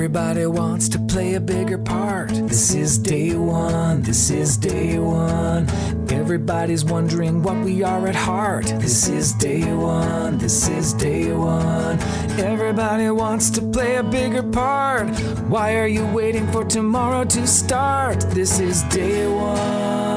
Everybody wants to play a bigger part. This is day one, this is day one. Everybody's wondering what we are at heart. This is day one, this is day one. Everybody wants to play a bigger part. Why are you waiting for tomorrow to start? This is day one.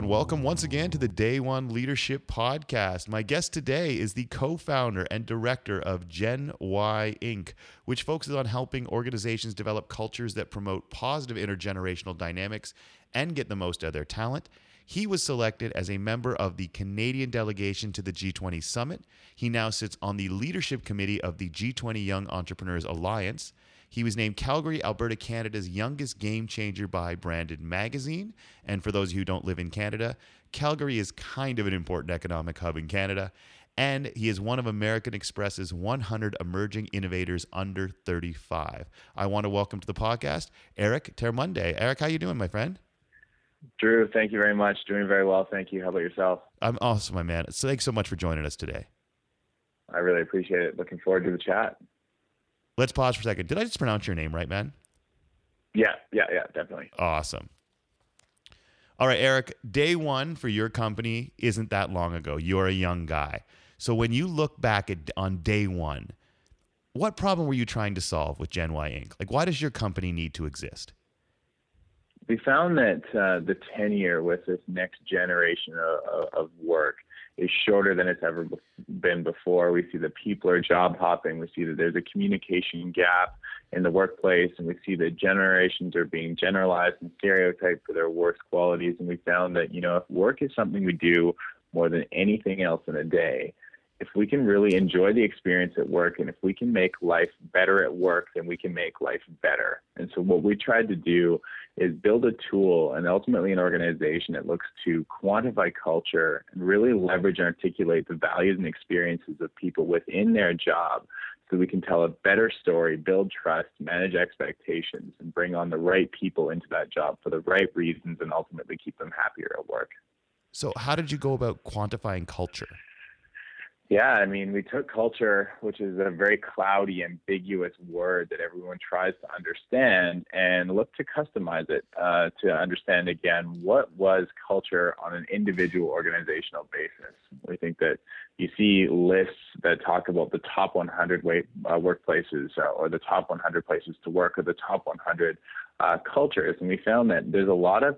Everyone. Welcome once again to the Day One Leadership Podcast. My guest today is the co founder and director of Gen Y Inc., which focuses on helping organizations develop cultures that promote positive intergenerational dynamics and get the most out of their talent. He was selected as a member of the Canadian delegation to the G20 Summit. He now sits on the leadership committee of the G20 Young Entrepreneurs Alliance. He was named Calgary, Alberta, Canada's youngest game changer by Branded Magazine. And for those of you who don't live in Canada, Calgary is kind of an important economic hub in Canada. And he is one of American Express's 100 emerging innovators under 35. I want to welcome to the podcast Eric Termuende. Eric, how you doing, my friend? Drew, thank you very much. Doing very well. Thank you. How about yourself? I'm awesome, my man. So thanks so much for joining us today. I really appreciate it. Looking forward to the chat. Let's pause for a second. Did I just pronounce your name right, man? Yeah, yeah, yeah, definitely. Awesome. All right, Eric, day one for your company isn't that long ago. You're a young guy. So when you look back at on day one, what problem were you trying to solve with Gen Y Inc? Like, why does your company need to exist? We found that uh, the tenure with this next generation of, of work is shorter than it's ever been before. We see that people are job hopping. We see that there's a communication gap in the workplace, and we see that generations are being generalized and stereotyped for their worst qualities. And we found that, you know, if work is something we do more than anything else in a day, if we can really enjoy the experience at work and if we can make life better at work, then we can make life better. And so, what we tried to do is build a tool and ultimately an organization that looks to quantify culture and really leverage and articulate the values and experiences of people within their job so we can tell a better story, build trust, manage expectations, and bring on the right people into that job for the right reasons and ultimately keep them happier at work. So, how did you go about quantifying culture? Yeah, I mean, we took culture, which is a very cloudy, ambiguous word that everyone tries to understand, and looked to customize it uh, to understand again what was culture on an individual organizational basis. We think that you see lists that talk about the top 100 way, uh, workplaces uh, or the top 100 places to work or the top 100 uh, cultures, and we found that there's a lot of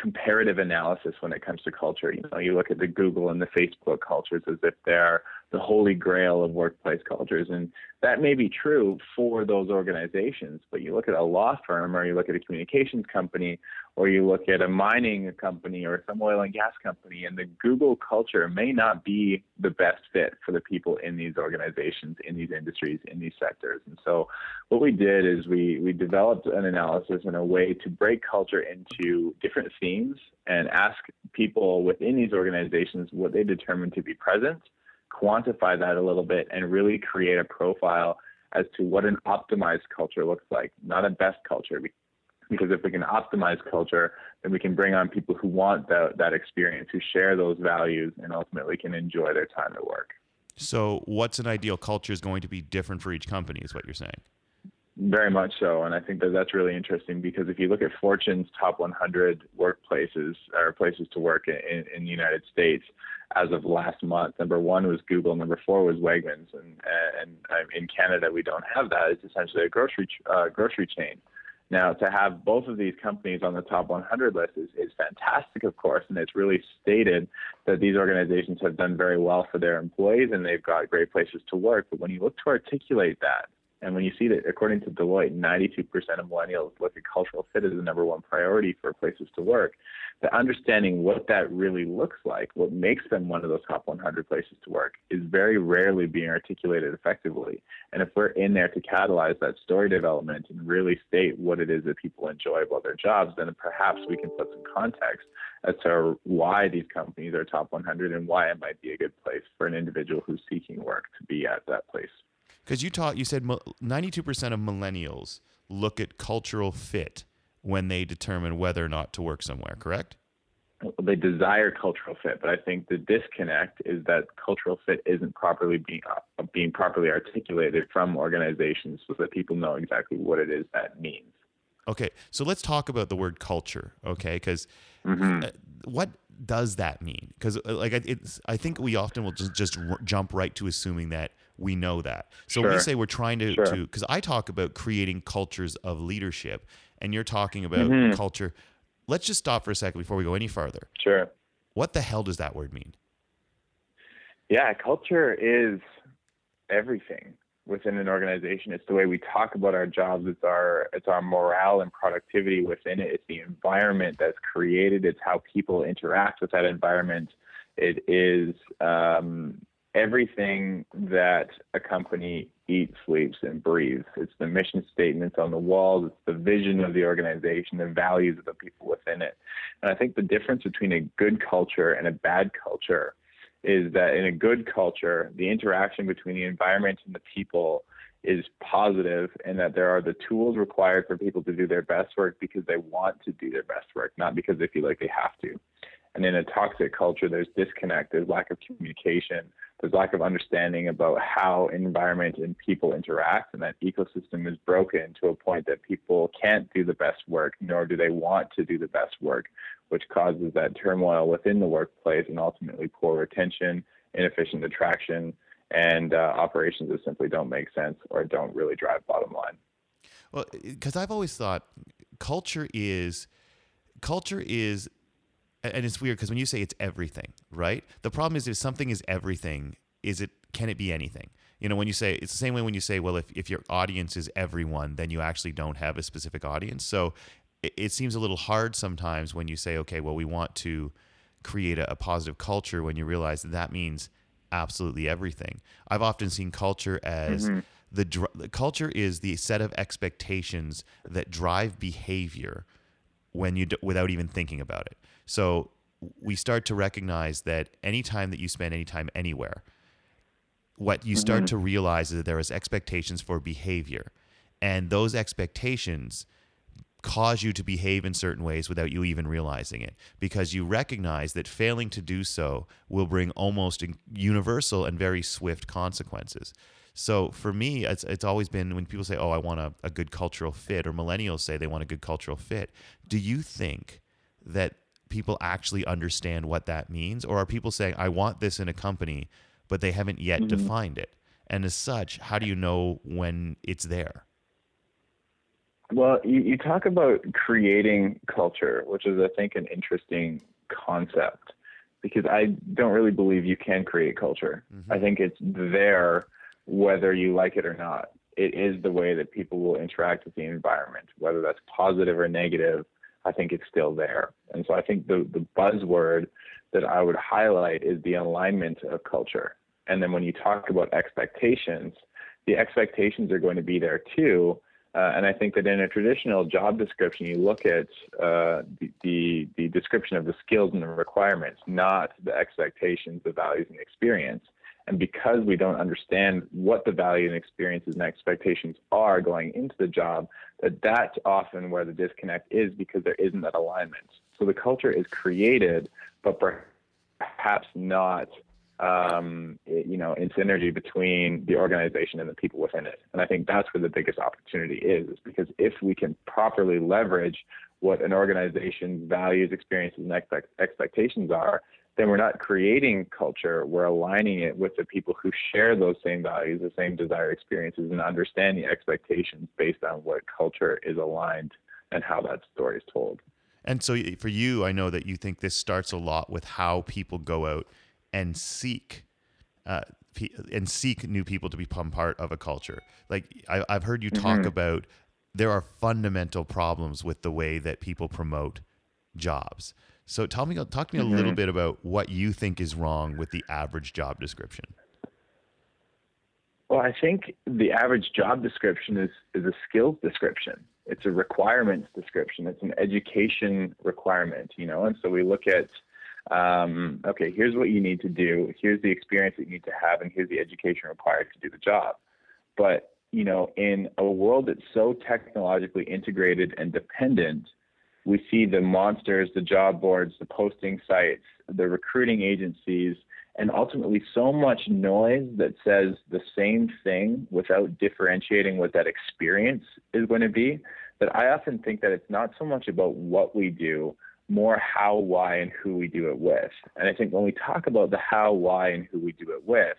comparative analysis when it comes to culture. You know, you look at the Google and the Facebook cultures as if they're the holy grail of workplace cultures. And that may be true for those organizations, but you look at a law firm or you look at a communications company or you look at a mining company or some oil and gas company, and the Google culture may not be the best fit for the people in these organizations, in these industries, in these sectors. And so what we did is we, we developed an analysis and a way to break culture into different themes and ask people within these organizations what they determine to be present quantify that a little bit and really create a profile as to what an optimized culture looks like, not a best culture. Because if we can optimize culture, then we can bring on people who want that, that experience, who share those values, and ultimately can enjoy their time at work. So, what's an ideal culture is going to be different for each company, is what you're saying? Very much so, and I think that that's really interesting because if you look at Fortune's top 100 workplaces or places to work in, in the United States, as of last month. Number one was Google. Number four was Wegmans, and and in Canada we don't have that. It's essentially a grocery uh, grocery chain. Now, to have both of these companies on the top 100 list is, is fantastic, of course, and it's really stated that these organizations have done very well for their employees and they've got great places to work. But when you look to articulate that and when you see that, according to Deloitte, 92% of millennials look at cultural fit as the number one priority for places to work, the understanding what that really looks like, what makes them one of those top 100 places to work, is very rarely being articulated effectively. And if we're in there to catalyze that story development and really state what it is that people enjoy about their jobs, then perhaps we can put some context as to why these companies are top 100 and why it might be a good place for an individual who's seeking work to be at that place. Because you taught, you said 92% of millennials look at cultural fit when they determine whether or not to work somewhere, correct? they desire cultural fit, but I think the disconnect is that cultural fit isn't properly being uh, being properly articulated from organizations so that people know exactly what it is that means. Okay, so let's talk about the word culture, okay? Because mm-hmm. Uh, what does that mean? Because uh, like it's, I think we often will just just r- jump right to assuming that we know that. So sure. we say we're trying to sure. to because I talk about creating cultures of leadership, and you're talking about mm-hmm. culture. Let's just stop for a second before we go any further. Sure. What the hell does that word mean? Yeah, culture is everything within an organization. It's the way we talk about our jobs. It's our it's our morale and productivity within it. It's the environment that's created. It's how people interact with that environment. It is um, everything that a company eats, sleeps, and breathes. It's the mission statements on the walls. It's the vision of the organization, the values of the people within it. And I think the difference between a good culture and a bad culture is that in a good culture, the interaction between the environment and the people is positive and that there are the tools required for people to do their best work because they want to do their best work, not because they feel like they have to. And in a toxic culture, there's disconnect, there's lack of communication, there's lack of understanding about how environment and people interact, and that ecosystem is broken to a point that people can't do the best work, nor do they want to do the best work, which causes that turmoil within the workplace and ultimately poor retention, inefficient attraction, and uh, operations that simply don't make sense or don't really drive bottom line. Well, because I've always thought culture is culture is and it's weird because when you say it's everything, right? The problem is if something is everything, is it can it be anything? You know, when you say it's the same way when you say, well, if, if your audience is everyone, then you actually don't have a specific audience. So it, it seems a little hard sometimes when you say, okay, well, we want to create a, a positive culture when you realize that that means absolutely everything. I've often seen culture as mm-hmm. the, the culture is the set of expectations that drive behavior when you do, without even thinking about it. So we start to recognize that anytime that you spend any time anywhere, what you start mm-hmm. to realize is that there is expectations for behavior, and those expectations cause you to behave in certain ways without you even realizing it because you recognize that failing to do so will bring almost universal and very swift consequences. So for me, it's, it's always been when people say, oh, I want a, a good cultural fit, or millennials say they want a good cultural fit. Do you think that people actually understand what that means? Or are people saying, I want this in a company, but they haven't yet mm-hmm. defined it? And as such, how do you know when it's there? Well, you, you talk about creating culture, which is, I think, an interesting concept because I don't really believe you can create culture. Mm-hmm. I think it's there whether you like it or not. It is the way that people will interact with the environment, whether that's positive or negative. I think it's still there. And so I think the, the buzzword that I would highlight is the alignment of culture. And then when you talk about expectations, the expectations are going to be there too. Uh, and I think that in a traditional job description, you look at uh, the, the, the description of the skills and the requirements, not the expectations, the values, and the experience. And because we don't understand what the value and experiences and expectations are going into the job, that that's often where the disconnect is because there isn't that alignment. So the culture is created, but perhaps not, um, you know, in synergy between the organization and the people within it. And I think that's where the biggest opportunity is, is because if we can properly leverage what an organization's values, experiences, and expect- expectations are, then we're not creating culture. We're aligning it with the people who share those same values, the same desired experiences, and understanding expectations based on what culture is aligned and how that story is told. And so for you, I know that you think this starts a lot with how people go out and seek. Uh, and seek new people to become part of a culture. Like I, have heard you talk mm-hmm. about, there are fundamental problems with the way that people promote jobs. So tell me, talk to me a mm-hmm. little bit about what you think is wrong with the average job description. Well, I think the average job description is is a skills description. It's a requirements description. It's an education requirement, you know. And so we look at, um, okay, here's what you need to do. Here's the experience that you need to have, and here's the education required to do the job. But you know, in a world that's so technologically integrated and dependent, we see the monsters, the job boards, the posting sites, the recruiting agencies, and ultimately so much noise that says the same thing without differentiating what that experience is going to be that I often think that it's not so much about what we do, more how, why, and who we do it with. And I think when we talk about the how, why, and who we do it with,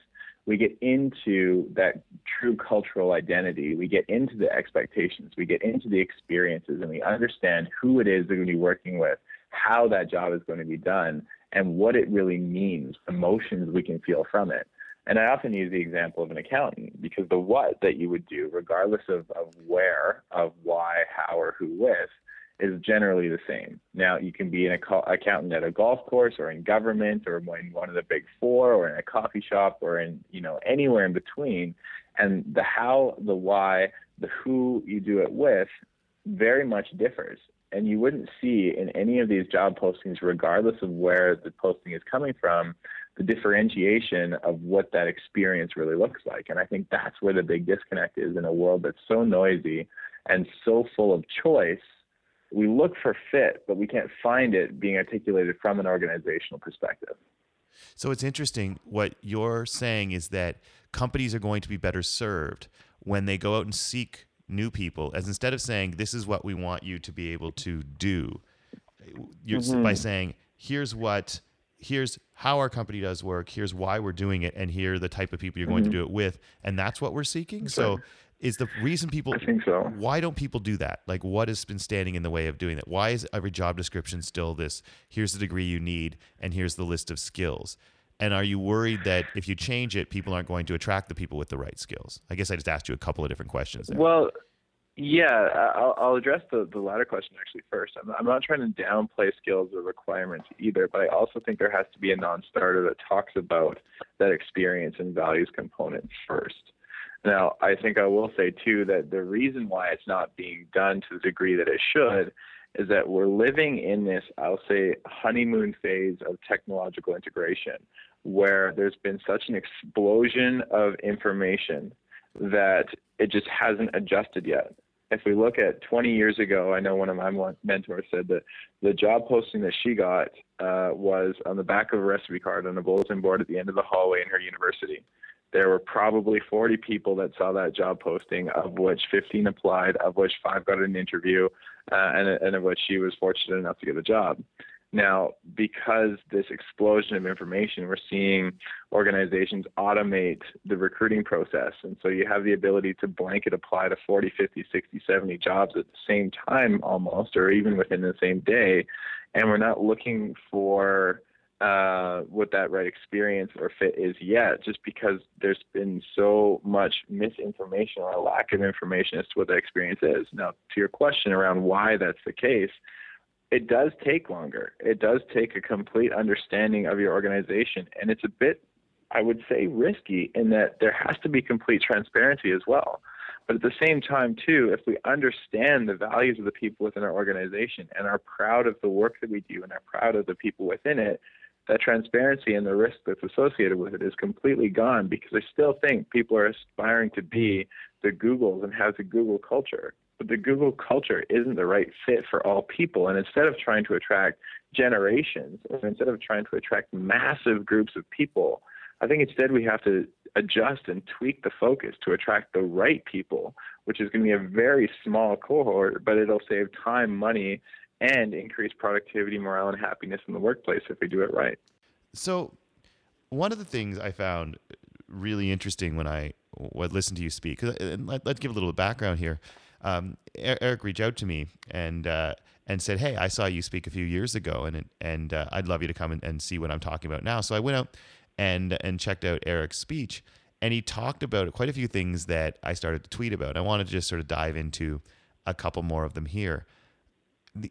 we get into that true cultural identity. We get into the expectations. We get into the experiences, and we understand who it is that we're going to be working with, how that job is going to be done, and what it really means, emotions we can feel from it. And I often use the example of an accountant because the what that you would do, regardless of, of where, of why, how, or who with, is generally the same. Now, you can be an accountant at a golf course or in government or in one of the big four or in a coffee shop or in, you know, anywhere in between. And the how, the why, the who you do it with very much differs. And you wouldn't see in any of these job postings, regardless of where the posting is coming from, the differentiation of what that experience really looks like. And I think that's where the big disconnect is in a world that's so noisy and so full of choice we look for fit, but we can't find it being articulated from an organizational perspective. So it's interesting. What you're saying is that companies are going to be better served when they go out and seek new people, as instead of saying, This is what we want you to be able to do, you're mm-hmm. by saying, Here's what here's how our company does work here's why we're doing it and here are the type of people you're going mm-hmm. to do it with and that's what we're seeking so is the reason people I think so. Why don't people do that? Like what has been standing in the way of doing that? Why is every job description still this here's the degree you need and here's the list of skills? And are you worried that if you change it, people aren't going to attract the people with the right skills? I guess I just asked you a couple of different questions there. Well, yeah, I'll, I'll address the, the latter question actually first. I'm, I'm not trying to downplay skills or requirements either, but I also think there has to be a non starter that talks about that experience and values component first. Now, I think I will say too that the reason why it's not being done to the degree that it should is that we're living in this, I'll say, honeymoon phase of technological integration where there's been such an explosion of information that it just hasn't adjusted yet. If we look at 20 years ago, I know one of my mentors said that the job posting that she got uh, was on the back of a recipe card on a bulletin board at the end of the hallway in her university there were probably 40 people that saw that job posting, of which 15 applied, of which five got an interview, uh, and, and of which she was fortunate enough to get a job. Now, because this explosion of information, we're seeing organizations automate the recruiting process. And so you have the ability to blanket apply to 40, 50, 60, 70 jobs at the same time almost, or even within the same day. And we're not looking for uh, what that right experience or fit is yet, just because there's been so much misinformation or a lack of information as to what that experience is. Now, to your question around why that's the case, it does take longer. It does take a complete understanding of your organization, and it's a bit, I would say, risky in that there has to be complete transparency as well. But at the same time, too, if we understand the values of the people within our organization and are proud of the work that we do and are proud of the people within it, that transparency and the risk that's associated with it is completely gone because I still think people are aspiring to be the Googles and have the Google culture. But the Google culture isn't the right fit for all people. And instead of trying to attract generations, instead of trying to attract massive groups of people, I think instead we have to adjust and tweak the focus to attract the right people, which is going to be a very small cohort, but it'll save time, money, and increase productivity, morale, and happiness in the workplace if we do it right. So, one of the things I found really interesting when I listened to you speak, cause, let, us give a little background here. Um, Eric reached out to me and uh, and said, "Hey, I saw you speak a few years ago, and and uh, I'd love you to come and, and see what I'm talking about now." So I went out and and checked out Eric's speech, and he talked about quite a few things that I started to tweet about. I wanted to just sort of dive into a couple more of them here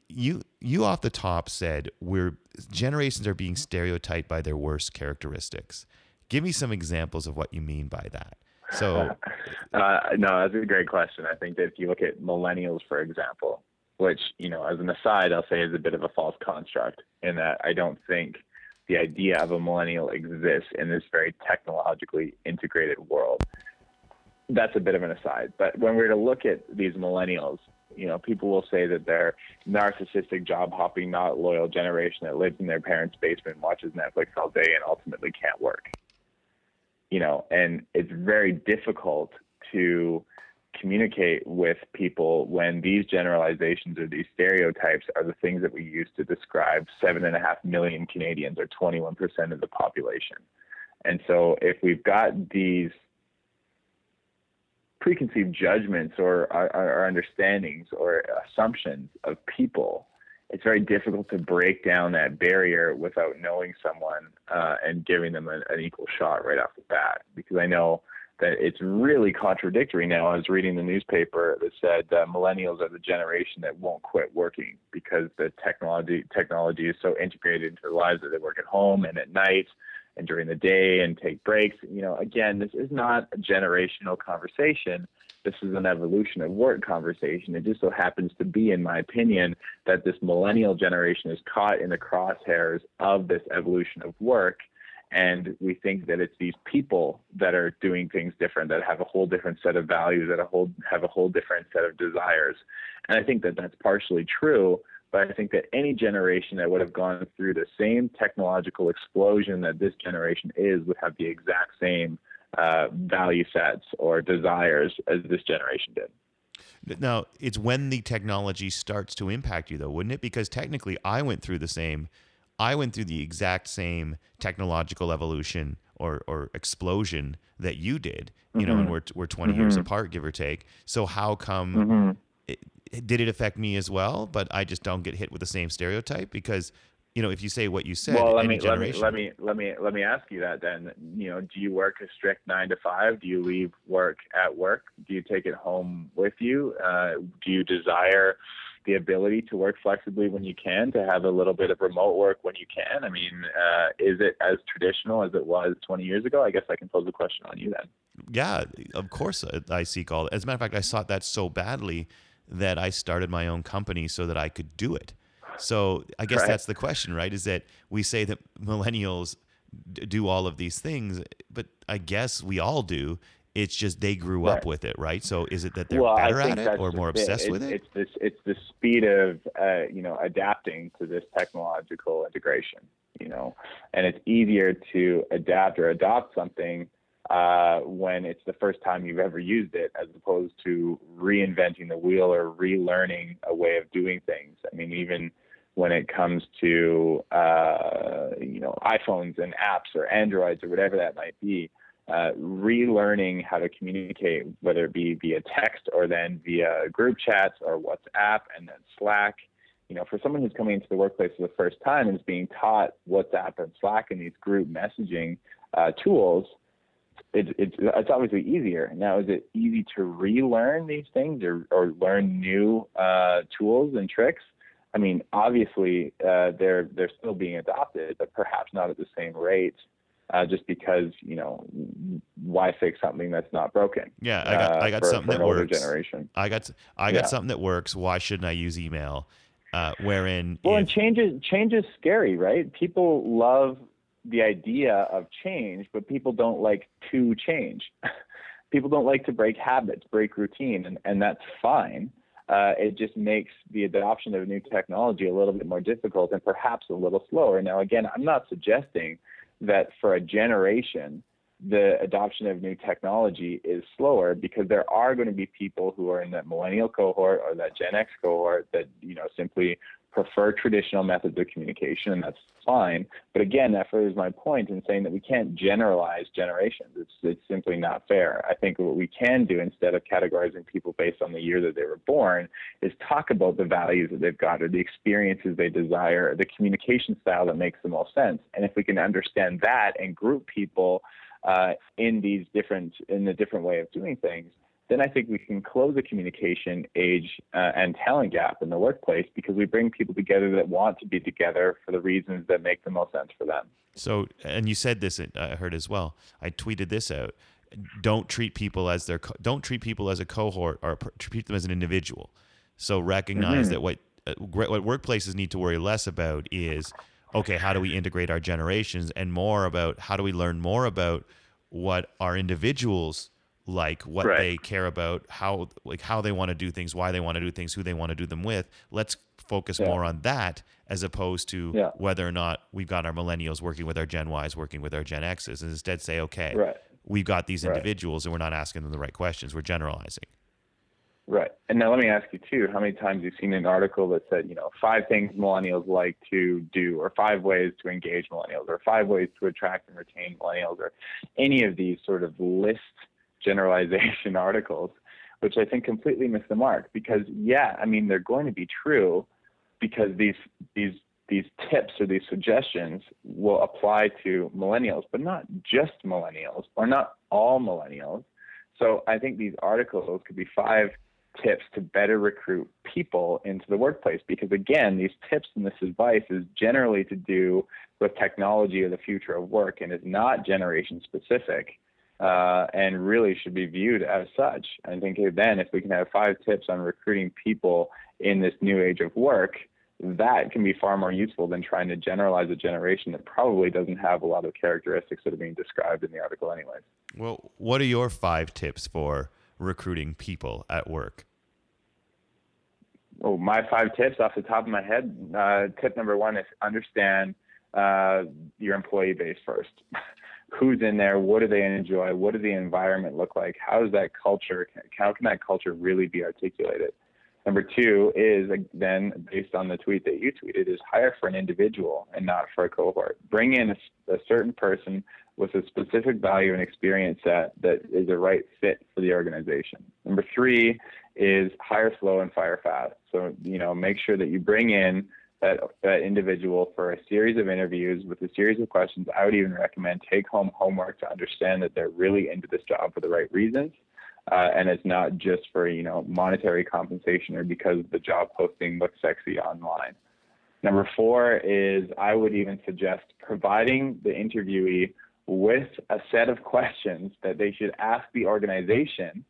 you you off the top said we're generations are being stereotyped by their worst characteristics. Give me some examples of what you mean by that. So, uh, no, that's a great question. I think that if you look at millennials, for example, which you know, as an aside, I'll say is a bit of a false construct in that I don't think the idea of a millennial exists in this very technologically integrated world. that's a bit of an aside. But when we're to look at these millennials, you know, people will say that they're narcissistic, job hopping, not loyal generation that lives in their parents' basement, watches Netflix all day, and ultimately can't work. You know, and it's very difficult to communicate with people when these generalizations or these stereotypes are the things that we use to describe seven and a half million Canadians or 21% of the population. And so if we've got these preconceived judgments or our, our, understandings or assumptions of people, it's very difficult to break down that barrier without knowing someone uh, and giving them an, an, equal shot right off the bat. Because I know that it's really contradictory now. I was reading the newspaper that said uh, millennials are the generation that won't quit working because the technology technology is so integrated into their lives that they work at home and at night and during the day and take breaks. You know, again, this is not a generational conversation. This is an evolution of work conversation. It just so happens to be, in my opinion, that this millennial generation is caught in the crosshairs of this evolution of work. And we think that it's these people that are doing things different, that have a whole different set of values, that a whole, have a whole different set of desires. And I think that that's partially true but I think that any generation that would have gone through the same technological explosion that this generation is would have the exact same uh, value sets or desires as this generation did. Now, it's when the technology starts to impact you, though, wouldn't it? Because technically, I went through the same, I went through the exact same technological evolution or, or explosion that you did, you mm-hmm. know, and mm-hmm. we're, we're 20 mm-hmm. years apart, give or take. So, how come mm-hmm did it affect me as well? But I just don't get hit with the same stereotype because you know if you say what you said. Well, let me let me let me let me let me ask you that then. You know, do you work a strict nine to five? Do you leave work at work? Do you take it home with you? Uh, do you desire the ability to work flexibly when you can, to have a little bit of remote work when you can? I mean, uh, is it as traditional as it was 20 years ago? I guess I can pose the question on you then. Yeah, of course I seek all. As a matter of fact, I sought that so badly that I started my own company so that I could do it. So I guess right. that's the question, right? Is that we say that millennials d- do all of these things, but I guess we all do. It's just they grew right. up with it, right? So is it that they're well, better at it or more obsessed it. with it? It's this. It's the speed of uh, you know adapting to this technological integration. You know, and it's easier to adapt or adopt something uh, when it's the first time you've ever used it, as opposed to reinventing the wheel or relearning a way of doing things. I mean, even when it comes to uh, you know iPhones and apps or Androids or whatever that might be, uh, relearning how to communicate, whether it be via text or then via group chats or WhatsApp and then Slack. You know, for someone who's coming into the workplace for the first time and is being taught WhatsApp and Slack and these group messaging uh, tools, it's it's it's obviously easier now. Is it easy to relearn these things or or learn new uh, tools and tricks? I mean, obviously uh, they're they're still being adopted, but perhaps not at the same rate. Uh, just because you know, why fix something that's not broken? Yeah, I got I got for, something for that works. Generation. I got I got yeah. something that works. Why shouldn't I use email? Uh, wherein well, if, and change is change is scary, right? People love the idea of change, but people don't like to change. people don't like to break habits, break routine, and, and that's fine. Uh, it just makes the adoption of new technology a little bit more difficult and perhaps a little slower. Now, again, I'm not suggesting that for a generation, the adoption of new technology is slower because there are going to be people who are in that millennial cohort or that Gen X cohort that you know simply prefer traditional methods of communication, and that's fine. But again, that furthers my point in saying that we can't generalize generations. It's it's simply not fair. I think what we can do instead of categorizing people based on the year that they were born is talk about the values that they've got or the experiences they desire, the communication style that makes the most sense. And if we can understand that and group people uh, in these different in the different way of doing things then I think we can close the communication age uh, and talent gap in the workplace because we bring people together that want to be together for the reasons that make the most sense for them. So, and you said this, I heard as well. I tweeted this out. Don't treat people as their don't treat people as a cohort or treat them as an individual. So recognize mm-hmm. that what uh, what workplaces need to worry less about is okay, how do we integrate our generations, and more about how do we learn more about what our individuals like what Right. they care about, how like how they want to do things, why they want to do things, who they want to do them with. Let's focus Yeah. more on that as opposed to Yeah. whether or not we've got our millennials working with our Gen Ys, working with our Gen Xs, and instead say, okay, Right. we've got these Right. individuals and we're not asking them the right questions. We're generalizing. Right. And now let me ask you too, how many times you've seen an article that said, you know, five things millennials like to do, or five ways to engage millennials, or five ways to attract and retain millennials, or any of these sort of list generalization articles, which I think completely miss the mark. Because yeah, I mean they're going to be true because these these these tips or these suggestions will apply to millennials, but not just millennials or not all millennials. So I think these articles could be five tips to better recruit people into the workplace because again these tips and this advice is generally to do with technology or the future of work and is not generation specific uh, and really should be viewed as such i think then if we can have five tips on recruiting people in this new age of work that can be far more useful than trying to generalize a generation that probably doesn't have a lot of characteristics that are being described in the article anyways Well, what are your five tips for recruiting people at work? Oh, my five tips off the top of my head. Uh, tip number one is understand uh, your employee base first. Who's in there? What do they enjoy? What does the environment look like? How is that culture? How can that culture really be articulated? Number two is then based on the tweet that you tweeted is hire for an individual and not for a cohort. Bring in a, a certain person with a specific value and experience set that is a right fit for the organization. Number three is hire slow and fire fast. So, you know, make sure that you bring in that, that individual for a series of interviews with a series of questions. I would even recommend take home homework to understand that they're really into this job for the right reasons. Uh, and it's not just for, you know, monetary compensation or because the job posting looks sexy online. Number four is I would even suggest providing the interviewee with a set of questions that they should ask the organization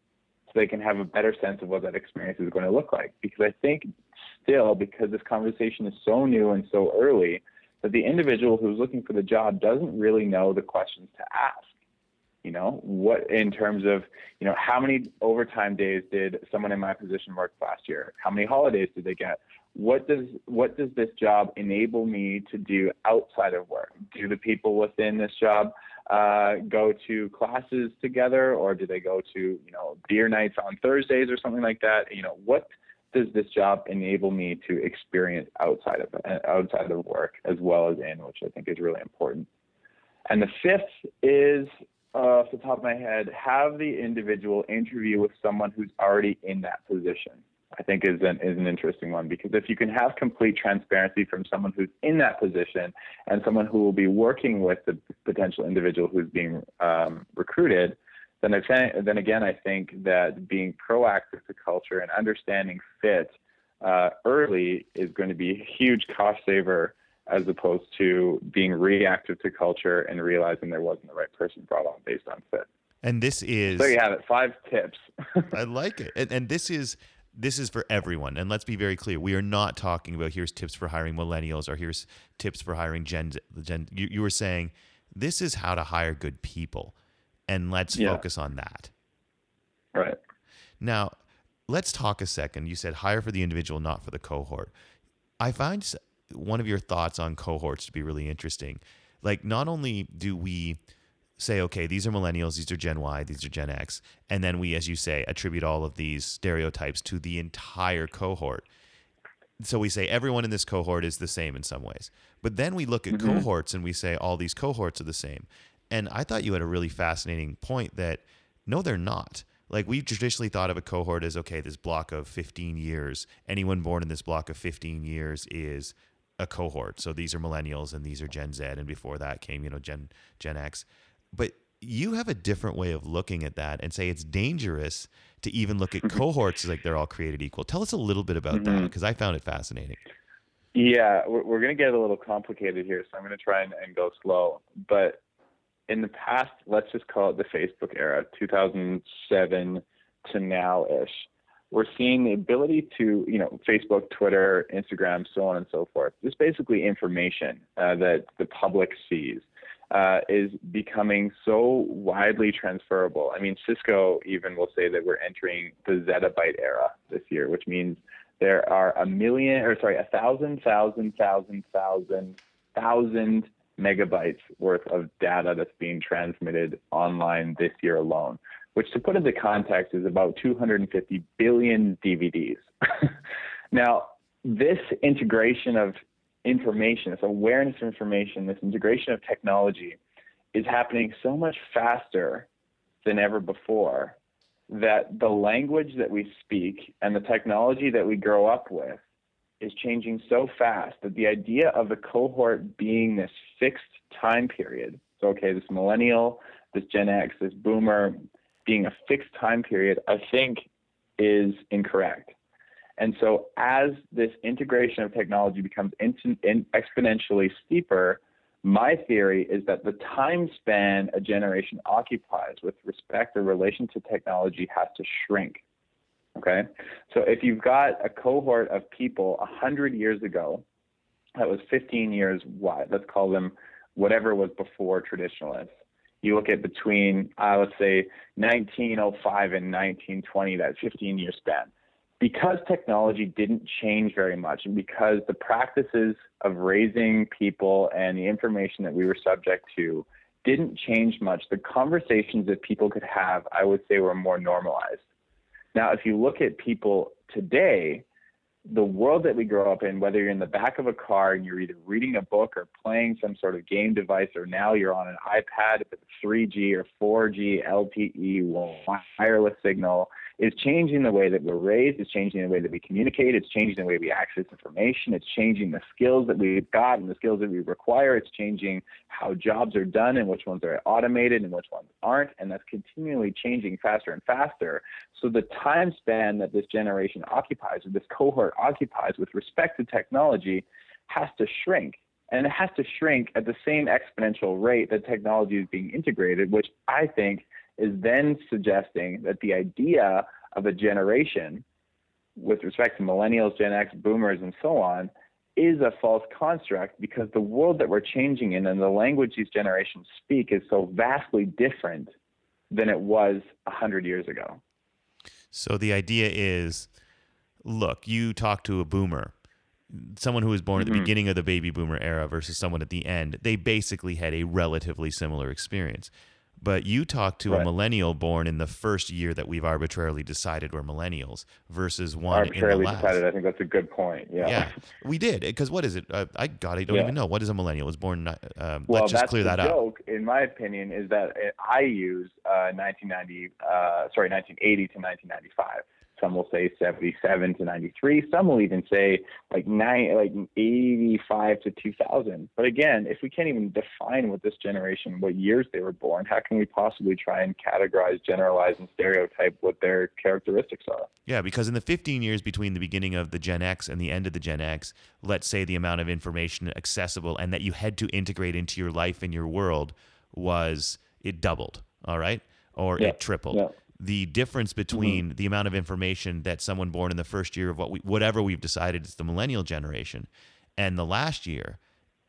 so they can have a better sense of what that experience is going to look like. Because I think still, because this conversation is so new and so early, that the individual who's looking for the job doesn't really know the questions to ask. You know, what in terms of, you know, how many overtime days did someone in my position work last year? How many holidays did they get? What does what does this job enable me to do outside of work? Do the people within this job uh, go to classes together, or do they go to you know beer nights on Thursdays or something like that? You know, what does this job enable me to experience outside of outside of work as well as in, which I think is really important. And the fifth is uh, off the top of my head, have the individual interview with someone who's already in that position. I think is an is an interesting one because if you can have complete transparency from someone who's in that position and someone who will be working with the potential individual who's being um, recruited, then I then again I think that being proactive to culture and understanding fit uh, early is going to be a huge cost saver as opposed to being reactive to culture and realizing there wasn't the right person brought on based on fit. And this is There you have it. Five tips. I like it. And, and this is this is for everyone. And let's be very clear: we are not talking about here's tips for hiring millennials or here's tips for hiring Gen. Gen you, you were saying this is how to hire good people, and let's Yeah. focus on that. right. Now, let's talk a second. You said hire for the individual, not for the cohort. I find one of your thoughts on cohorts to be really interesting. Like, not only do we say, okay, these are millennials, these are Gen Y, these are Gen X, and then we, as you say, attribute all of these stereotypes to the entire cohort. So we say everyone in this cohort is the same in some ways. But then we look at mm-hmm. cohorts and we say all these cohorts are the same. And I thought you had a really fascinating point that no, they're not. Like we've traditionally thought of a cohort as okay, this block of 15 years. Anyone born in this block of 15 years is a cohort. So these are millennials and these are Gen Z, and before that came you know Gen Gen X. But you have a different way of looking at that and say it's dangerous to even look at cohorts like they're all created equal. Tell us a little bit about that mm-hmm. because I found it fascinating. Yeah, we're, we're going to get a little complicated here, so I'm going to try and, and go slow. But in the past, let's just call it the Facebook era, 2007 to now ish, we're seeing the ability to, you know, Facebook, Twitter, Instagram, so on and so forth. Just basically information uh, that the public sees. uh, is becoming so widely transferable. I mean, Cisco even will say that we're entering the zettabyte era this year, which means there are a million, or sorry, a thousand, thousand, thousand, thousand, thousand megabytes worth of data that's being transmitted online this year alone, which to put into context is about 250 billion DVDs. now, this integration of information, this awareness of information, this integration of technology is happening so much faster than ever before that the language that we speak and the technology that we grow up with is changing so fast that the idea of the cohort being this fixed time period, so okay, this millennial, this Gen X, this boomer being a fixed time period, I think is incorrect. And so, as this integration of technology becomes in, in exponentially steeper, my theory is that the time span a generation occupies with respect or relation to technology has to shrink. Okay, so if you've got a cohort of people 100 years ago that was 15 years wide, let's call them whatever was before traditionalists. You look at between, uh, let's say, 1905 and 1920, that 15 year span because technology didn't change very much and because the practices of raising people and the information that we were subject to didn't change much, the conversations that people could have, I would say, were more normalized. Now, if you look at people today, the world that we grow up in, whether you're in the back of a car and you're either reading a book or playing some sort of game device, or now you're on an iPad, if it's 3G or 4G, LTE, wireless signal, is changing the way that we're raised, it's changing the way that we communicate, it's changing the way we access information, it's changing the skills that we've got and the skills that we require, it's changing how jobs are done and which ones are automated and which ones aren't, and that's continually changing faster and faster. So the time span that this generation occupies or this cohort occupies with respect to technology has to shrink. And it has to shrink at the same exponential rate that technology is being integrated, which I think is then suggesting that the idea of a generation with respect to millennials, Gen X, boomers, and so on is a false construct because the world that we're changing in and the language these generations speak is so vastly different than it was 100 years ago. So the idea is look, you talk to a boomer, someone who was born at the mm-hmm. beginning of the baby boomer era versus someone at the end, they basically had a relatively similar experience. But you talk to right. a millennial born in the first year that we've arbitrarily decided we're millennials versus one arbitrarily in the last. decided. I think that's a good point. Yeah, yeah, we did because what is it? Uh, I God, I don't yeah. even know what is a millennial. Was born. Uh, well, let's just clear that joke, up. In my opinion, is that I use uh, 1990, uh, sorry, 1980 to 1995. Some will say 77 to 93. Some will even say like nine, like 85 to 2000. But again, if we can't even define what this generation, what years they were born, how can we possibly try and categorize, generalize, and stereotype what their characteristics are? Yeah, because in the 15 years between the beginning of the Gen X and the end of the Gen X, let's say the amount of information accessible and that you had to integrate into your life and your world was it doubled. All right. Or yeah. it tripled. Yeah the difference between mm-hmm. the amount of information that someone born in the first year of what we whatever we've decided is the millennial generation and the last year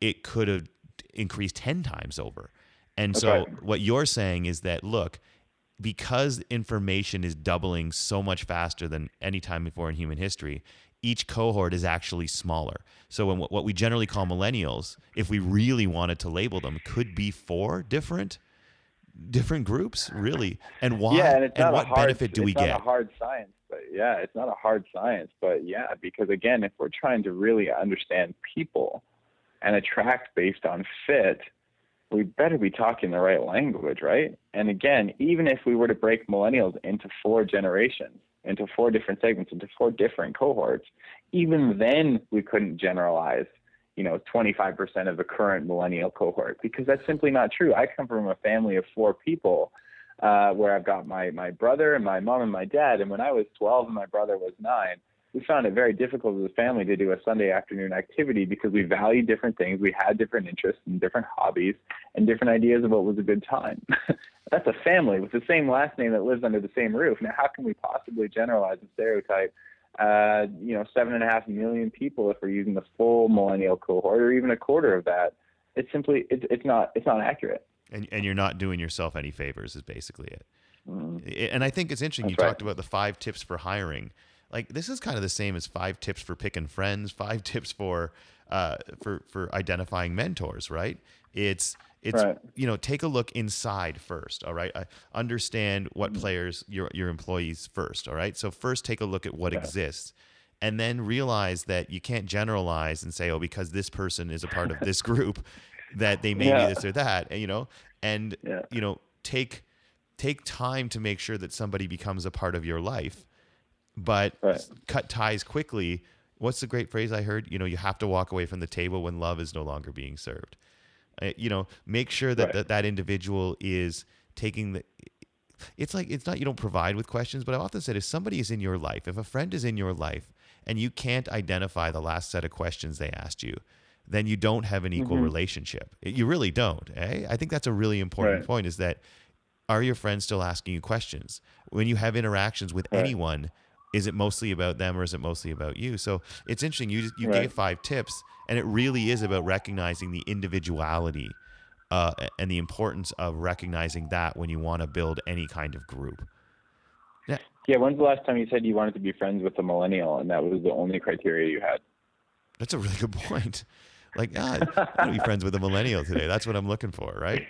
it could have increased 10 times over. And so what you're saying is that look because information is doubling so much faster than any time before in human history each cohort is actually smaller. So when what we generally call millennials if we really wanted to label them could be four different different groups, really, and why? Yeah, and, and what hard, benefit do we get? It's not a hard science, but yeah, it's not a hard science, but yeah, because again, if we're trying to really understand people and attract based on fit, we better be talking the right language, right? And again, even if we were to break millennials into four generations, into four different segments, into four different cohorts, even then we couldn't generalize you know 25% of the current millennial cohort because that's simply not true. I come from a family of four people uh, where I've got my my brother and my mom and my dad. And when I was 12 and my brother was nine, we found it very difficult as a family to do a Sunday afternoon activity because we valued different things. We had different interests and different hobbies and different ideas of what was a good time. That's a family with the same last name that lives under the same roof. Now, how can we possibly generalize and stereotype uh, you know, seven and a half million people if we're using the full millennial cohort, or even a quarter of that, it's simply it's it's not it's not accurate. And and you're not doing yourself any favors is basically it. Mm. And I think it's interesting That's you right. talked about the five tips for hiring. Like this is kind of the same as five tips for picking friends, five tips for uh, for for identifying mentors, right? It's it's Right. you know take a look inside first, all right? Uh, understand what Mm-hmm. players your your employees first, all right? So first take a look at what Yeah. exists. And then realize that you can't generalize and say, "Oh, because this person is a part of this group, that they may Yeah. be this or that," you know. And Yeah. you know, take take time to make sure that somebody becomes a part of your life but Right. cut ties quickly what's the great phrase i heard you know you have to walk away from the table when love is no longer being served you know make sure that Right. that, that individual is taking the it's like it's not you don't provide with questions but i've often said if somebody is in your life if a friend is in your life and you can't identify the last set of questions they asked you then you don't have an equal Mhm. relationship you really don't eh? i think that's a really important Right. point is that are your friends still asking you questions when you have interactions with Right. anyone is it mostly about them or is it mostly about you so it's interesting you you Right. gave five tips and it really is about recognizing the individuality uh, and the importance of recognizing that when you want to build any kind of group Yeah, Yeah. when's the last time you said you wanted to be friends with a millennial and that was the only criteria you had? that's a really good point like ah, i want to be friends with a millennial today that's what i'm looking for right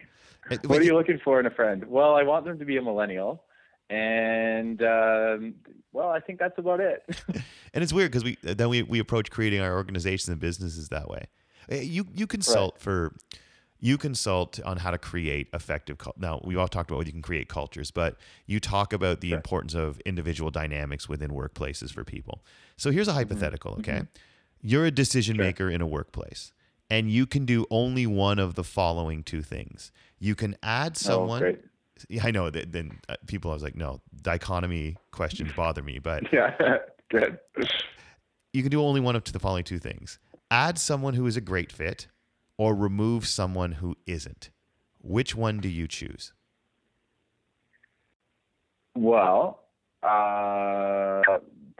What are you looking for in a friend? Well, I want them to be a millennial, and um, well, I think that's about it. and it's weird because we then we, we approach creating our organizations and businesses that way Eh, you you consult for you consult on how to create effective now we've all talked about you can create cultures but you talk about the importance of individual dynamics within workplaces for people so here's a hypothetical Mm-hmm. okay you're a decision Sure. maker in a workplace and you can do only one of the following two things you can add someone Oh. Yeah, I know that then uh, people I was like no dichotomy questions bother me but Yeah, good. you can do only one of the following two things. Add someone who is a great fit or remove someone who isn't. Which one do you choose? Well, uh,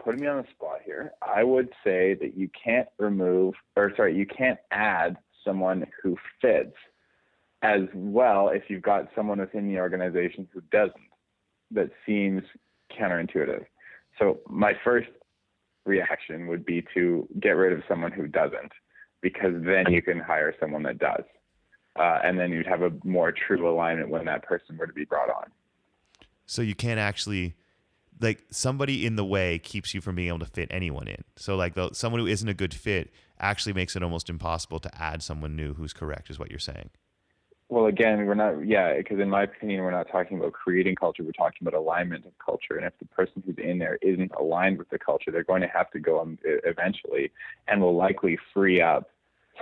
putting me on the spot here, I would say that you can't remove, or sorry, you can't add someone who fits as well if you've got someone within the organization who doesn't. That seems counterintuitive. So my first reaction would be to get rid of someone who doesn't, because then you can hire someone that does. Uh, and then you'd have a more true alignment when that person were to be brought on. so you can't actually like somebody in the way keeps you from being able to fit anyone in so like the, someone who isn't a good fit actually makes it almost impossible to add someone new who's correct is what you're saying Well, again, we're not, yeah, because in my opinion, we're not talking about creating culture. We're talking about alignment of culture. And if the person who's in there isn't aligned with the culture, they're going to have to go um, eventually and will likely free up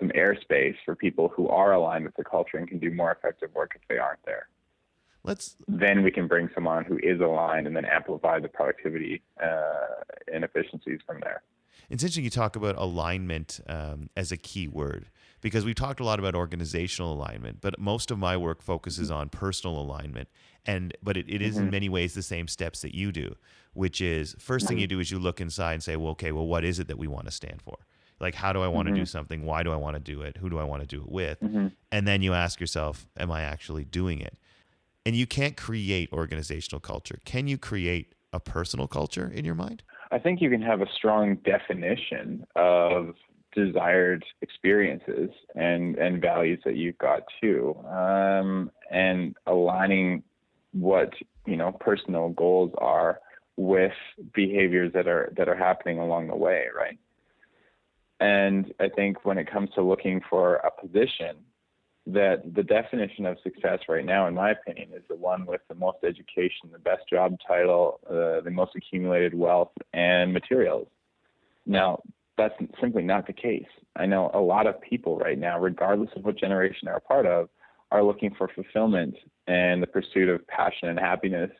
some airspace for people who are aligned with the culture and can do more effective work if they aren't there. let's Then we can bring someone who is aligned and then amplify the productivity uh, and efficiencies from there. It's interesting you talk about alignment um, as a key word because we've talked a lot about organizational alignment, but most of my work focuses on personal alignment. And but it, it is in mm-hmm. many ways the same steps that you do, which is first thing you do is you look inside and say, well, okay, well, what is it that we want to stand for? Like, how do I want to do mm-hmm. something? Why do I want to do it? Who do I want to do it with? Mm-hmm. And then you ask yourself, am I actually doing it? And you can't create organizational culture. Can you create a personal culture in your mind? I think you can have a strong definition of desired experiences and, and values that you've got too, um, and aligning what you know personal goals are with behaviors that are that are happening along the way, right? And I think when it comes to looking for a position, that the definition of success right now, in my opinion, is the one with the most education, the best job title, uh, the most accumulated wealth, and materials. Now, that's simply not the case. I know a lot of people right now, regardless of what generation they're a part of, are looking for fulfillment and the pursuit of passion and happiness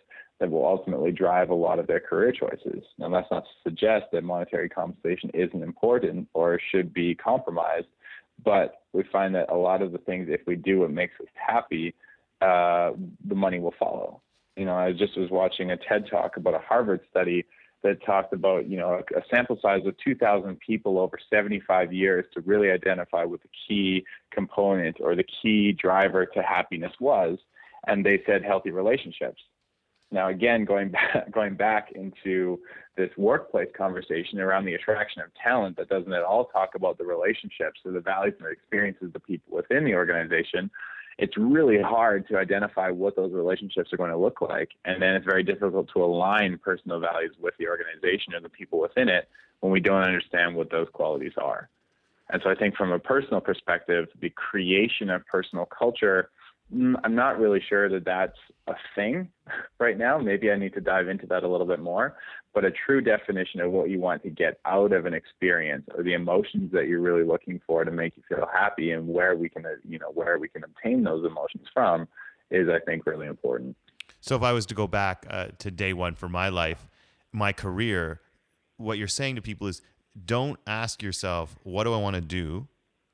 that will ultimately drive a lot of their career choices. Now, that's not to suggest that monetary compensation isn't important or should be compromised, but we find that a lot of the things, if we do what makes us happy, uh, the money will follow. You know, I just was watching a TED talk about a Harvard study that talked about, you know, a, sample size of 2,000 people over 75 years to really identify what the key component or the key driver to happiness was. And they said healthy relationships. Now, again, going back, going back into this workplace conversation around the attraction of talent that doesn't at all talk about the relationships or the values and the experiences of the people within the organization, it's really hard to identify what those relationships are going to look like. And then it's very difficult to align personal values with the organization or the people within it when we don't understand what those qualities are. And so I think from a personal perspective, the creation of personal culture I'm not really sure that that's a thing right now. Maybe I need to dive into that a little bit more. But a true definition of what you want to get out of an experience or the emotions that you're really looking for to make you feel happy and where we can, uh, you know, where we can obtain those emotions from is, I think, really important. So if I was to go back uh, to day one for my life, my career, what you're saying to people is don't ask yourself, what do I want to do?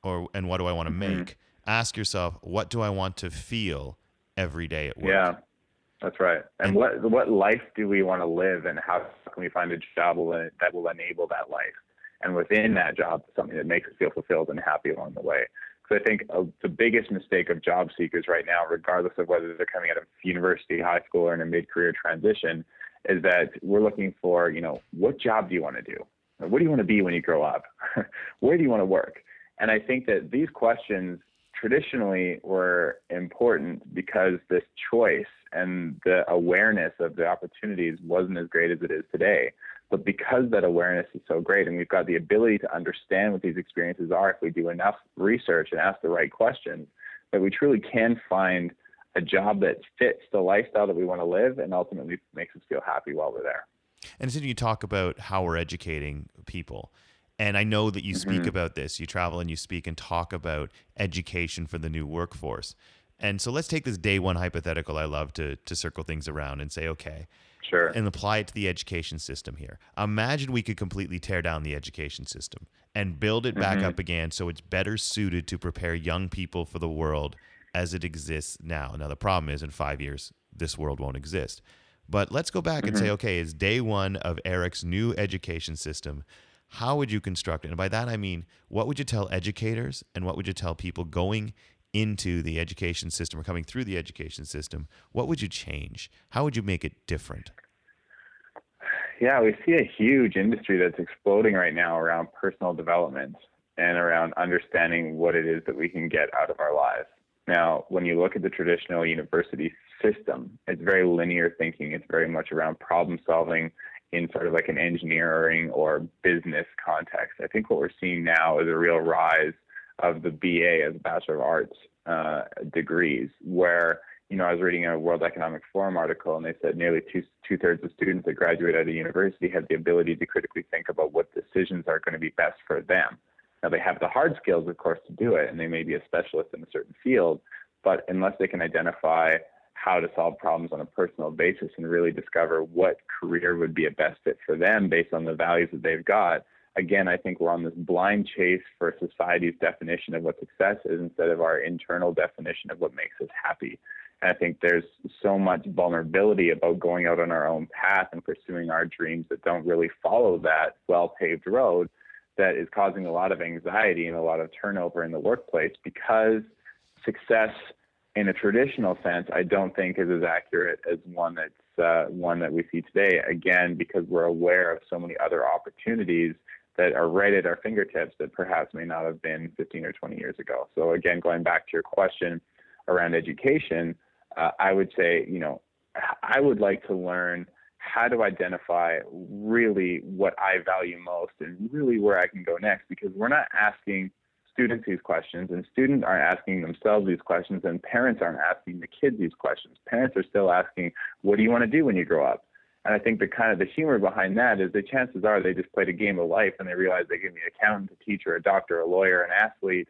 Or, and what do I want to mm-hmm. make? Ask yourself, what do I want to feel every day at work? Yeah, that's right. And, and what what life do we want to live, and how can we find a job that will enable that life? And within that job, something that makes us feel fulfilled and happy along the way. Because I think uh, the biggest mistake of job seekers right now, regardless of whether they're coming out of university, high school, or in a mid-career transition, is that we're looking for, you know, what job do you want to do? What do you want to be when you grow up? Where do you want to work? And I think that these questions traditionally were important because this choice and the awareness of the opportunities wasn't as great as it is today. But because that awareness is so great and we've got the ability to understand what these experiences are if we do enough research and ask the right questions, that we truly can find a job that fits the lifestyle that we want to live and ultimately makes us feel happy while we're there. And so you talk about how we're educating people. And I know that you speak mm-hmm. about this. You travel and you speak and talk about education for the new workforce. And so let's take this day one hypothetical I love to to circle things around and say, okay, sure, and apply it to the education system here. Imagine we could completely tear down the education system and build it back mm-hmm. up again so it's better suited to prepare young people for the world as it exists now. Now the problem is in 5 years this world won't exist. But let's go back mm-hmm. and say, mm-hmm. okay, it's day one of Eric's new education system how would you construct it? And by that I mean, what would you tell educators and what would you tell people going into the education system or coming through the education system? What would you change? How would you make it different? Yeah, we see a huge industry that's exploding right now around personal development and around understanding what it is that we can get out of our lives. Now, when you look at the traditional university system, it's very linear thinking. It's very much around problem solving in sort of like an engineering or business context. I think what we're seeing now is a real rise of the BA as a Bachelor of Arts uh, degrees, where you know I was reading a World Economic Forum article, and they said nearly two two thirds of students that graduate out of university have the ability to critically think about what decisions are going to be best for them. Now they have the hard skills, of course, to do it, and they may be a specialist in a certain field, but unless they can identify how to solve problems on a personal basis and really discover what career would be a best fit for them based on the values that they've got. Again, I think we're on this blind chase for society's definition of what success is instead of our internal definition of what makes us happy. And I think there's so much vulnerability about going out on our own path and pursuing our dreams that don't really follow that well paved road that is causing a lot of anxiety and a lot of turnover in the workplace because success in a traditional sense, I don't think is as accurate as one that's uh, one that we see today. Again, because we're aware of so many other opportunities that are right at our fingertips that perhaps may not have been 15 or 20 years ago. So again, going back to your question around education, uh, I would say, you know, I would like to learn how to identify really what I value most and really where I can go next because we're not asking students these questions, and students aren't asking themselves these questions, and parents aren't asking the kids these questions. Parents are still asking, "What do you want to do when you grow up?" And I think the kind of the humor behind that is the chances are they just played a game of life and they realize they can be an accountant, a teacher, a doctor, a lawyer, an athlete,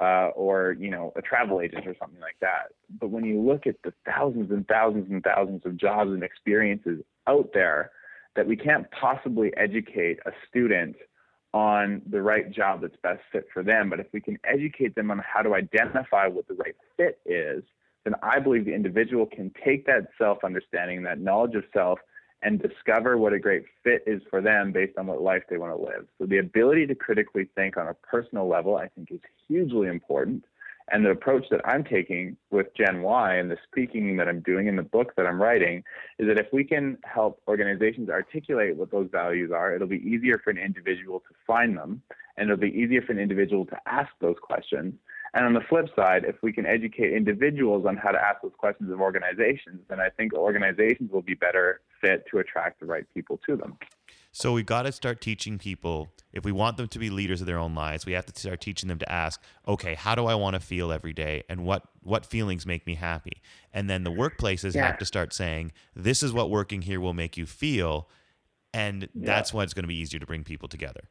uh, or you know a travel agent or something like that. But when you look at the thousands and thousands and thousands of jobs and experiences out there, that we can't possibly educate a student on the right job that's best fit for them. But if we can educate them on how to identify what the right fit is, then I believe the individual can take that self understanding, that knowledge of self, and discover what a great fit is for them based on what life they want to live. So the ability to critically think on a personal level, I think, is hugely important. And the approach that I'm taking with Gen Y and the speaking that I'm doing in the book that I'm writing is that if we can help organizations articulate what those values are, it'll be easier for an individual to find them and it'll be easier for an individual to ask those questions. And on the flip side, if we can educate individuals on how to ask those questions of organizations, then I think organizations will be better fit to attract the right people to them. So we've got to start teaching people if we want them to be leaders of their own lives, we have to start teaching them to ask, okay, how do I want to feel every day and what what feelings make me happy? And then the workplaces yeah. have to start saying, this is what working here will make you feel and yeah. that's it's going to be easier to bring people together.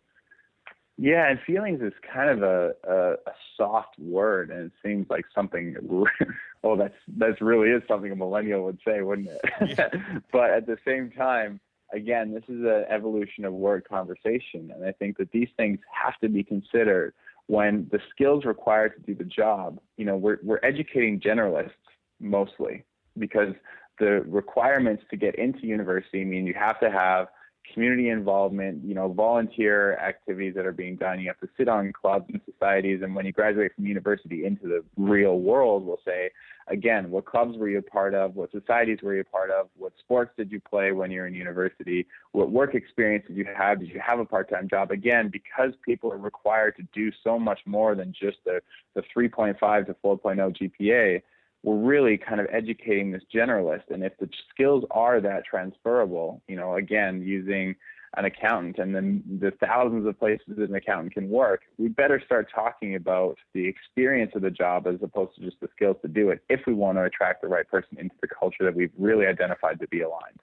Yeah, and feelings is kind of a, a, a soft word, and it seems like something. oh, that's that's really is something a millennial would say, wouldn't it? Yeah. but at the same time, again, this is an evolution of word conversation. And I think that these things have to be considered when the skills required to do the job, you know, we're, we're educating generalists mostly because the requirements to get into university mean you have to have community involvement, you know, volunteer activities that are being done. You have to sit on clubs and societies. And when you graduate from university into the real world, we'll say, again, what clubs were you a part of? What societies were you a part of? What sports did you play when you're in university? What work experience did you have? Did you have a part-time job? Again, because people are required to do so much more than just the, the 3.5 to 4.0 GPA, we're really kind of educating this generalist. And if the skills are that transferable, you know, again, using an accountant and then the thousands of places that an accountant can work, we better start talking about the experience of the job as opposed to just the skills to do it if we want to attract the right person into the culture that we've really identified to be aligned.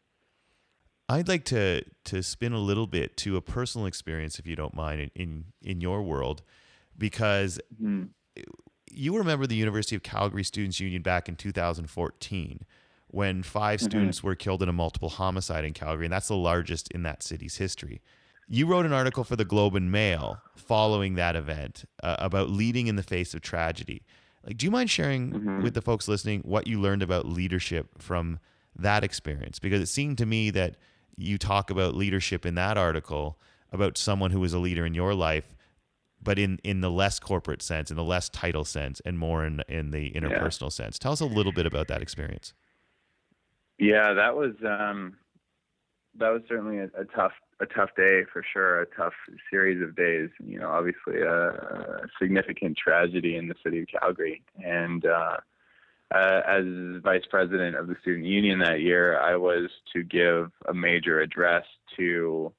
I'd like to to spin a little bit to a personal experience, if you don't mind, in in, in your world, because mm-hmm you remember the University of Calgary Students Union back in 2014 when 5 mm-hmm. students were killed in a multiple homicide in Calgary, and that's the largest in that city's history. You wrote an article for the Globe and Mail following that event uh, about leading in the face of tragedy. Like, do you mind sharing mm-hmm. with the folks listening what you learned about leadership from that experience? Because it seemed to me that you talk about leadership in that article about someone who was a leader in your life but in in the less corporate sense, in the less title sense, and more in in the interpersonal yeah. sense. Tell us a little bit about that experience. Yeah, that was um, that was certainly a, a, tough a tough day for sure. A tough series of days. You know, obviously a, a significant tragedy in the city of Calgary, and uh, uh, as vice president of the student union that year, I was to give a major address to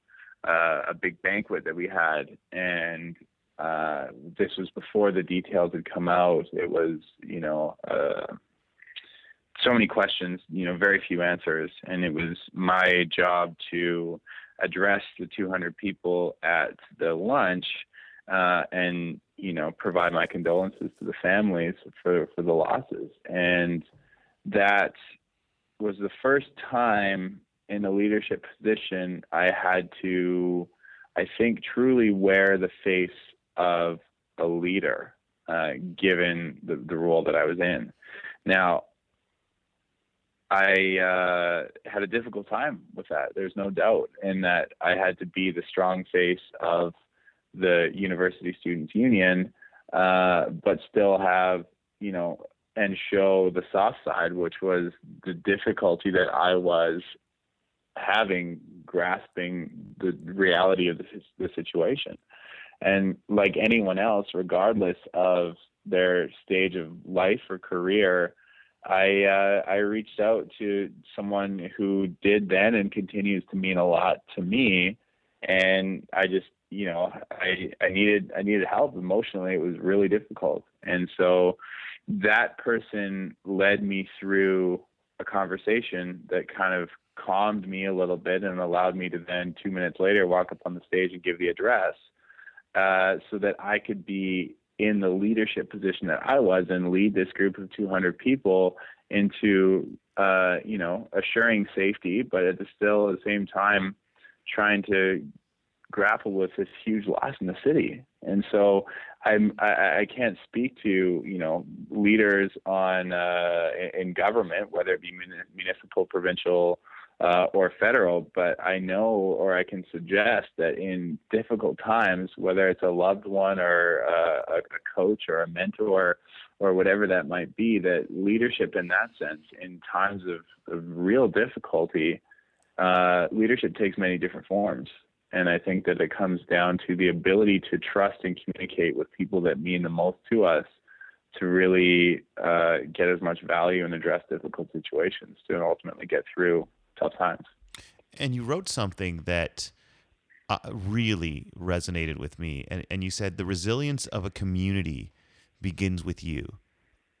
uh, a big banquet that we had, and uh, this was before the details had come out. It was, you know, uh, so many questions, you know, very few answers. And it was my job to address the 200 people at the lunch uh, and, you know, provide my condolences to the families for, for the losses. And that was the first time in a leadership position I had to, I think, truly wear the face of a leader, uh, given the, the role that I was in. Now, I uh, had a difficult time with that. There's no doubt, in that I had to be the strong face of the University Students Union, uh, but still have, you know, and show the soft side, which was the difficulty that I was having grasping the reality of the, the situation. And like anyone else, regardless of their stage of life or career, I uh, I reached out to someone who did then and continues to mean a lot to me, and I just you know I I needed I needed help emotionally. It was really difficult, and so that person led me through a conversation that kind of calmed me a little bit and allowed me to then two minutes later walk up on the stage and give the address uh, so that I could be in the leadership position that I was and lead this group of 200 people into, uh, you know, assuring safety, but at the still at the same time trying to grapple with this huge loss in the city. And so I'm, I, I can't speak to, you know, leaders on, uh, in government, whether it be municipal, provincial, uh, or federal, but I know or I can suggest that in difficult times, whether it's a loved one or uh, a, a coach or a mentor or whatever that might be, that leadership in that sense, in times of, of real difficulty, uh, leadership takes many different forms. And I think that it comes down to the ability to trust and communicate with people that mean the most to us to really uh, get as much value and address difficult situations to ultimately get through tough times. And you wrote something that uh, really resonated with me. And, and you said the resilience of a community begins with you.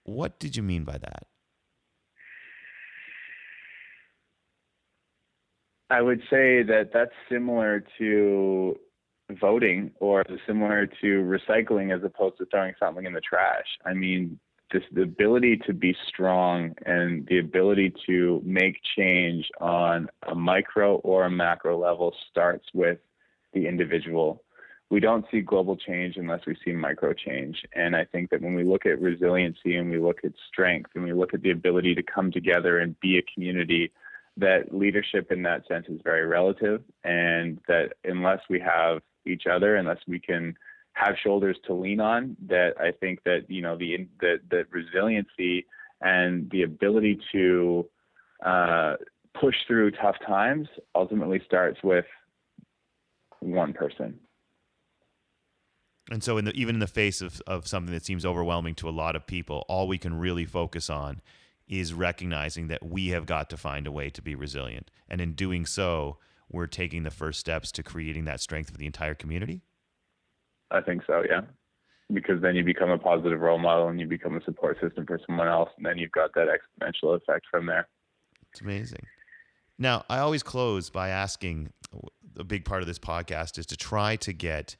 What did you mean by that? I would say that that's similar to voting or similar to recycling as opposed to throwing something in the trash. I mean, this the ability to be strong and the ability to make change on a micro or a macro level starts with the individual. We don't see global change unless we see micro change. And I think that when we look at resiliency and we look at strength and we look at the ability to come together and be a community, that leadership in that sense is very relative. And that unless we have each other, unless we can have shoulders to lean on, that I think that, you know, the, the, the resiliency and the ability to uh, push through tough times ultimately starts with one person. And so, in the, even in the face of, of something that seems overwhelming to a lot of people, all we can really focus on is recognizing that we have got to find a way to be resilient. And in doing so, we're taking the first steps to creating that strength for the entire community. I think so, yeah. Because then you become a positive role model and you become a support system for someone else. And then you've got that exponential effect from there. It's amazing. Now, I always close by asking a big part of this podcast is to try to get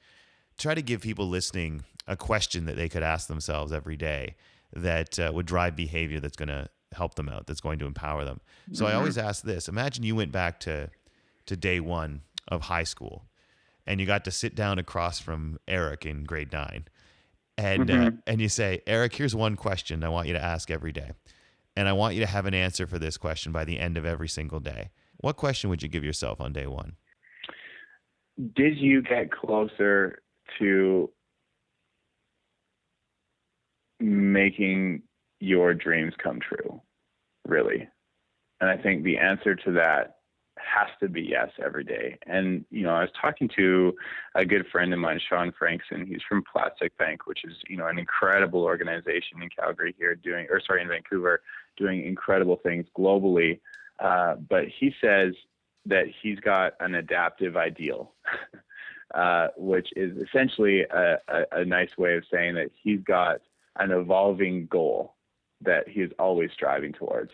try to give people listening a question that they could ask themselves every day that uh, would drive behavior that's going to help them out that's going to empower them so mm-hmm. i always ask this imagine you went back to to day one of high school and you got to sit down across from eric in grade nine and uh, mm-hmm. uh, and you say eric here's one question i want you to ask every day and i want you to have an answer for this question by the end of every single day what question would you give yourself on day one did you get closer to making your dreams come true, really? And I think the answer to that has to be yes every day. And, you know, I was talking to a good friend of mine, Shaun Frankson. He's from Plastic Bank, which is, you know, an incredible organization in Calgary here doing, or sorry, in Vancouver, doing incredible things globally. Uh, but he says that he's got an adaptive ideal. Uh, which is essentially a, a, a, nice way of saying that he's got an evolving goal that he is always striving towards.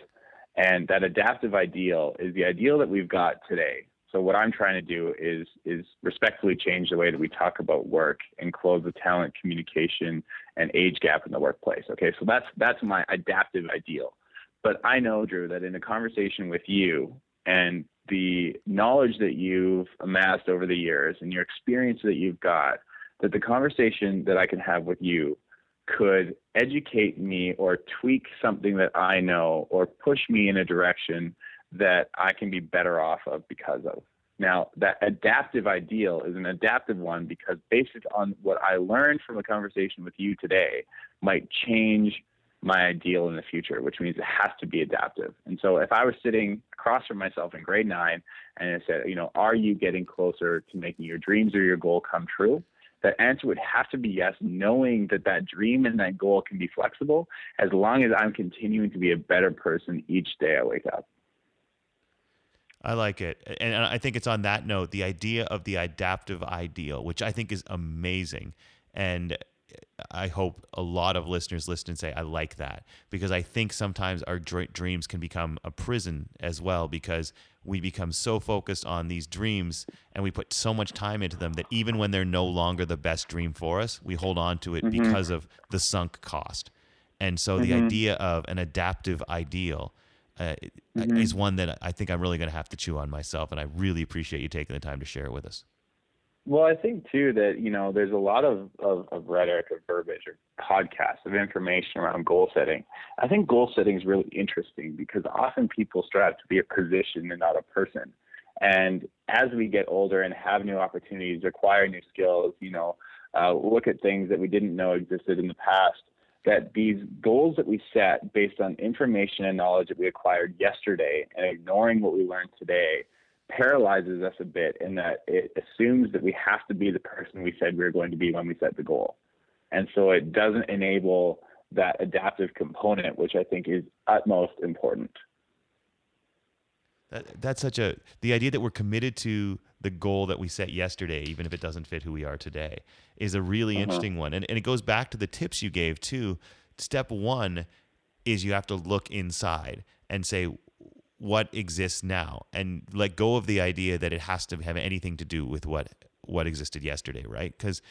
And that adaptive ideal is the ideal that we've got today. So what I'm trying to do is is respectfully change the way that we talk about work and close the talent communication and age gap in the workplace. Okay, so that's that's my adaptive ideal. But I know, Drew, that in a conversation with you and the knowledge that you've amassed over the years and your experience that you've got, that the conversation that I can have with you could educate me or tweak something that I know or push me in a direction that I can be better off of because of. Now, that adaptive ideal is an adaptive one because based on what I learned from a conversation with you today might change my ideal in the future, which means it has to be adaptive. And so if I was sitting across from myself in grade nine and I said, you know, are you getting closer to making your dreams or your goal come true? That answer would have to be yes, knowing that that dream and that goal can be flexible as long as I'm continuing to be a better person each day I wake up. I like it. And I think it's on that note, the idea of the adaptive ideal, which I think is amazing. And I hope a lot of listeners listen and say, I like that. Because I think sometimes our dreams can become a prison as well because we become so focused on these dreams and we put so much time into them that even when they're no longer the best dream for us, we hold on to it mm-hmm. because of the sunk cost. And so mm-hmm. the idea of an adaptive ideal uh, mm-hmm. is one that I think I'm really going to have to chew on myself. And I really appreciate you taking the time to share it with us. Well, I think too that you know there's a lot of, of, of rhetoric, of verbiage, or podcasts, of information around goal setting. I think goal setting is really interesting because often people strive to be a position and not a person. And as we get older and have new opportunities, acquire new skills, you know, uh, look at things that we didn't know existed in the past, that these goals that we set based on information and knowledge that we acquired yesterday and ignoring what we learned today paralyzes us a bit in that it assumes that we have to be the person we said we were going to be when we set the goal. And so it doesn't enable that adaptive component, which I think is utmost important. That, that's such a the idea that we're committed to the goal that we set yesterday, even if it doesn't fit who we are today, is a really uh-huh. interesting one. And, and it goes back to the tips you gave too. Step one is you have to look inside and say, what exists now and let go of the idea that it has to have anything to do with what what existed yesterday right? Because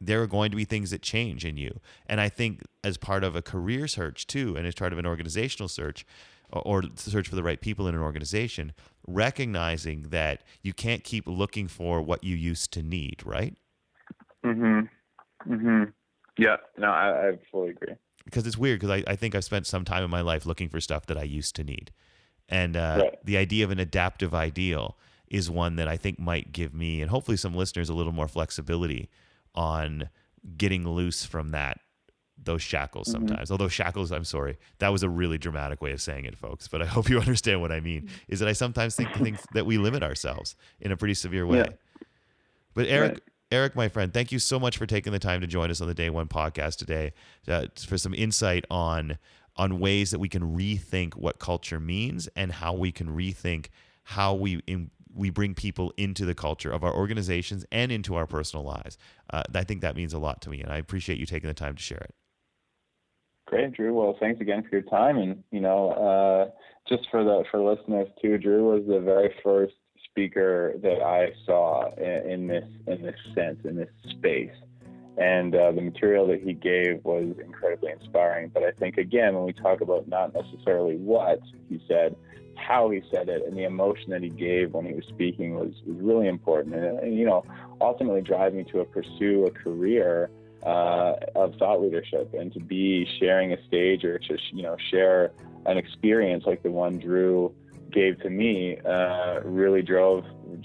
there are going to be things that change in you. And i think as part of a career search too and as part of an organizational search or search for the right people in an organization recognizing that you can't keep looking for what you used to need right? Mm-hmm. Mm-hmm. yeah. No i, I fully agree. Because it's weird because I, I think i've spent some time in my life looking for stuff that i used to need and uh, right. the idea of an adaptive ideal is one that I think might give me and hopefully some listeners a little more flexibility on getting loose from that those shackles mm-hmm. sometimes. Mm-hmm. Although shackles, I'm sorry, that was a really dramatic way of saying it, folks. But I hope you understand what I mean. Mm-hmm. Is that I sometimes think think that we limit ourselves in a pretty severe way. Yeah. But Eric. Right. Eric, my friend, thank you so much for taking the time to join us on the Day One podcast today uh, for some insight on on ways that we can rethink what culture means and how we can rethink how we in, we bring people into the culture of our organizations and into our personal lives. Uh, I think that means a lot to me, and I appreciate you taking the time to share it. Great, Drew. Well, thanks again for your time, and you know, uh, just for the for listeners too, Drew was the very first speaker that I saw in, in this in this sense in this space and uh, the material that he gave was incredibly inspiring. But I think again, when we talk about not necessarily what he said, how he said it, and the emotion that he gave when he was speaking was, was really important. And, and you know, ultimately drive me to a pursue a career uh, of thought leadership and to be sharing a stage or to you know share an experience like the one Drew gave to me uh, really drove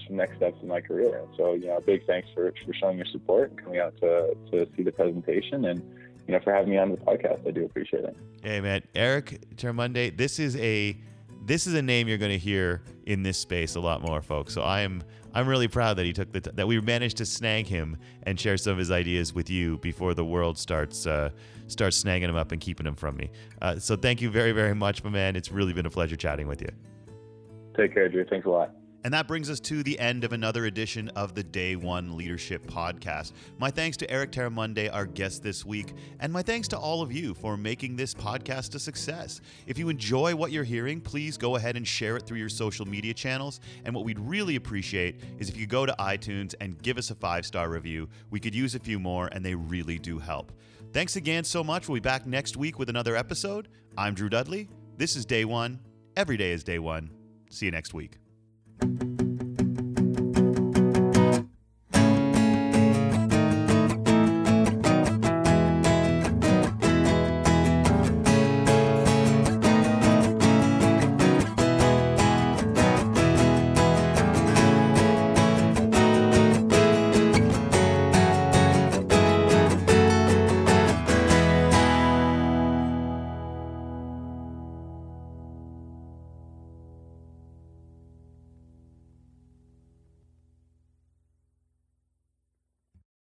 next steps in my career. So, you know, big thanks for, for showing your support and coming out to, to see the presentation and, you know, for having me on the podcast. I do appreciate it. Hey, man. Eric Termuende, this is a this is a name you're going to hear in this space a lot more, folks. So I am I'm really proud that he took the t- that we managed to snag him and share some of his ideas with you before the world starts uh, starts snagging him up and keeping him from me. Uh, so thank you very very much, my man. It's really been a pleasure chatting with you. Take care, Drew. Thanks a lot. And that brings us to the end of another edition of the Day One Leadership Podcast. My thanks to Eric Termuende, our guest this week, and my thanks to all of you for making this podcast a success. If you enjoy what you're hearing, please go ahead and share it through your social media channels. And what we'd really appreciate is if you go to iTunes and give us a five star review. We could use a few more, and they really do help. Thanks again so much. We'll be back next week with another episode. I'm Drew Dudley. This is Day One. Every day is Day One. See you next week.